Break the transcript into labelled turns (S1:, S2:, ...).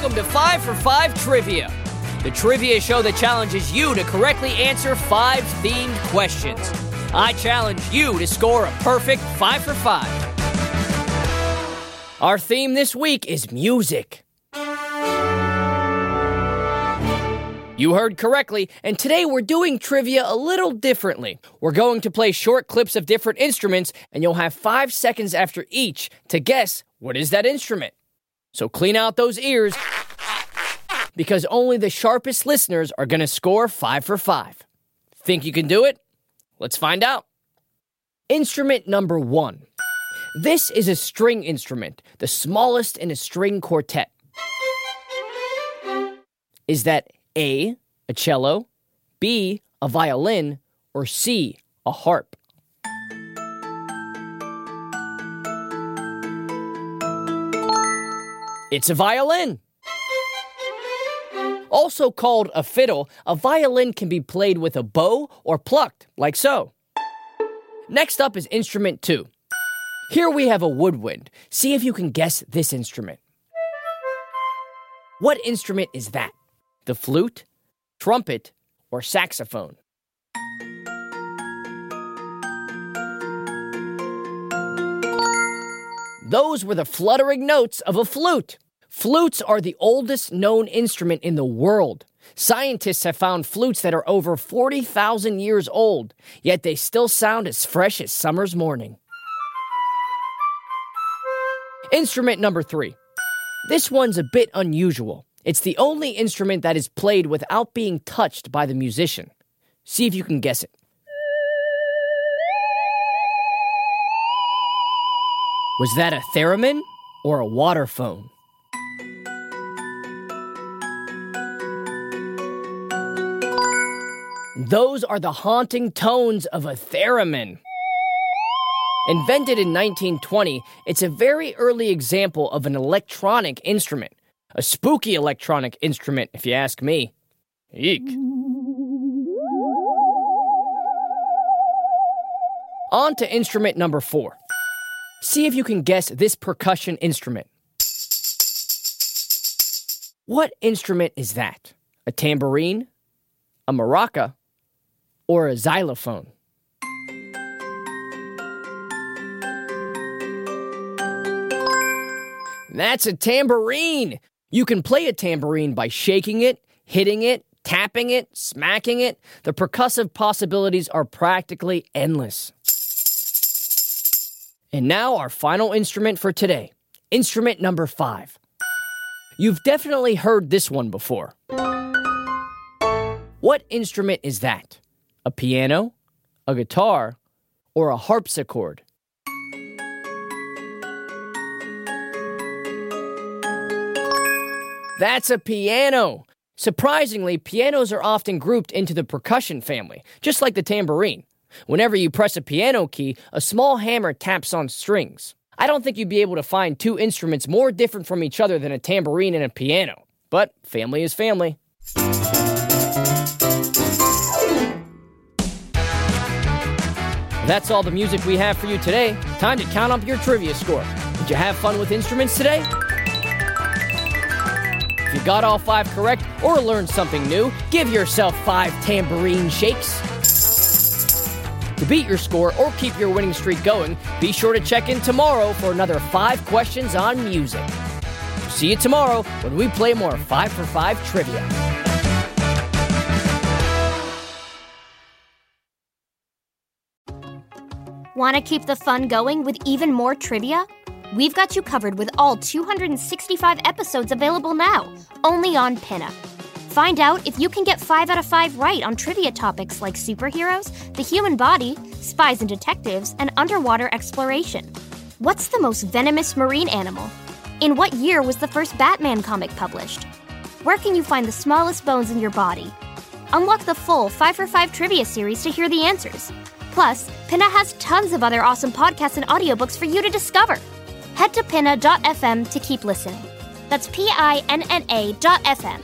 S1: Welcome to 5 for 5 Trivia, the trivia show that challenges you to correctly answer five themed questions. I challenge you to score a perfect 5 for 5. Our theme this week is music. You heard correctly, and today we're doing trivia a little differently. We're going to play short clips of different instruments, and you'll have five seconds after each to guess what is that instrument. So clean out those ears because only the sharpest listeners are going to score five for five. Think you can do it? Let's find out. Instrument number one. This is a string instrument, the smallest in a string quartet. Is that A, a cello, B, a violin, or C, a harp? It's a violin. Also called a fiddle, a violin can be played with a bow or plucked, like so. Next up is instrument two. Here we have a woodwind. See if you can guess this instrument. What instrument is that? The flute, trumpet, or saxophone? Those were the fluttering notes of a flute. Flutes are the oldest known instrument in the world. Scientists have found flutes that are over 40,000 years old, yet they still sound as fresh as summer's morning. Instrument number three. This one's a bit unusual. It's the only instrument that is played without being touched by the musician. See if you can guess it. Was that a theremin or a waterphone? Those are the haunting tones of a theremin. Invented in 1920, it's a very early example of an electronic instrument. A spooky electronic instrument, if you ask me. Eek. On to instrument number four. See if you can guess this percussion instrument. What instrument is that? A tambourine? A maraca? Or a xylophone? That's a tambourine! You can play a tambourine by shaking it, hitting it, tapping it, smacking it. The percussive possibilities are practically endless. And now, our final instrument for today instrument number five. You've definitely heard this one before. What instrument is that? A piano, a guitar, or a harpsichord? That's a piano. Surprisingly, pianos are often grouped into the percussion family, just like the tambourine. Whenever you press a piano key, a small hammer taps on strings. I don't think you'd be able to find two instruments more different from each other than a tambourine and a piano. But family is family. That's all the music we have for you today. Time to count up your trivia score. Did you have fun with instruments today? If you got all five correct or learned something new, give yourself five tambourine shakes. To beat your score or keep your winning streak going, be sure to check in tomorrow for another five questions on music. See you tomorrow when we play more 5 for 5 trivia.
S2: Want to keep the fun going with even more trivia? We've got you covered with all 265 episodes available now, only on Pinna. Find out if you can get 5 out of 5 right on trivia topics like superheroes, the human body, spies and detectives, and underwater exploration. What's the most venomous marine animal? In what year was the first Batman comic published? Where can you find the smallest bones in your body? Unlock the full 5 for 5 trivia series to hear the answers. Plus, Pinna has tons of other awesome podcasts and audiobooks for you to discover. Head to pinna.fm to keep listening. That's P I N N A dot FM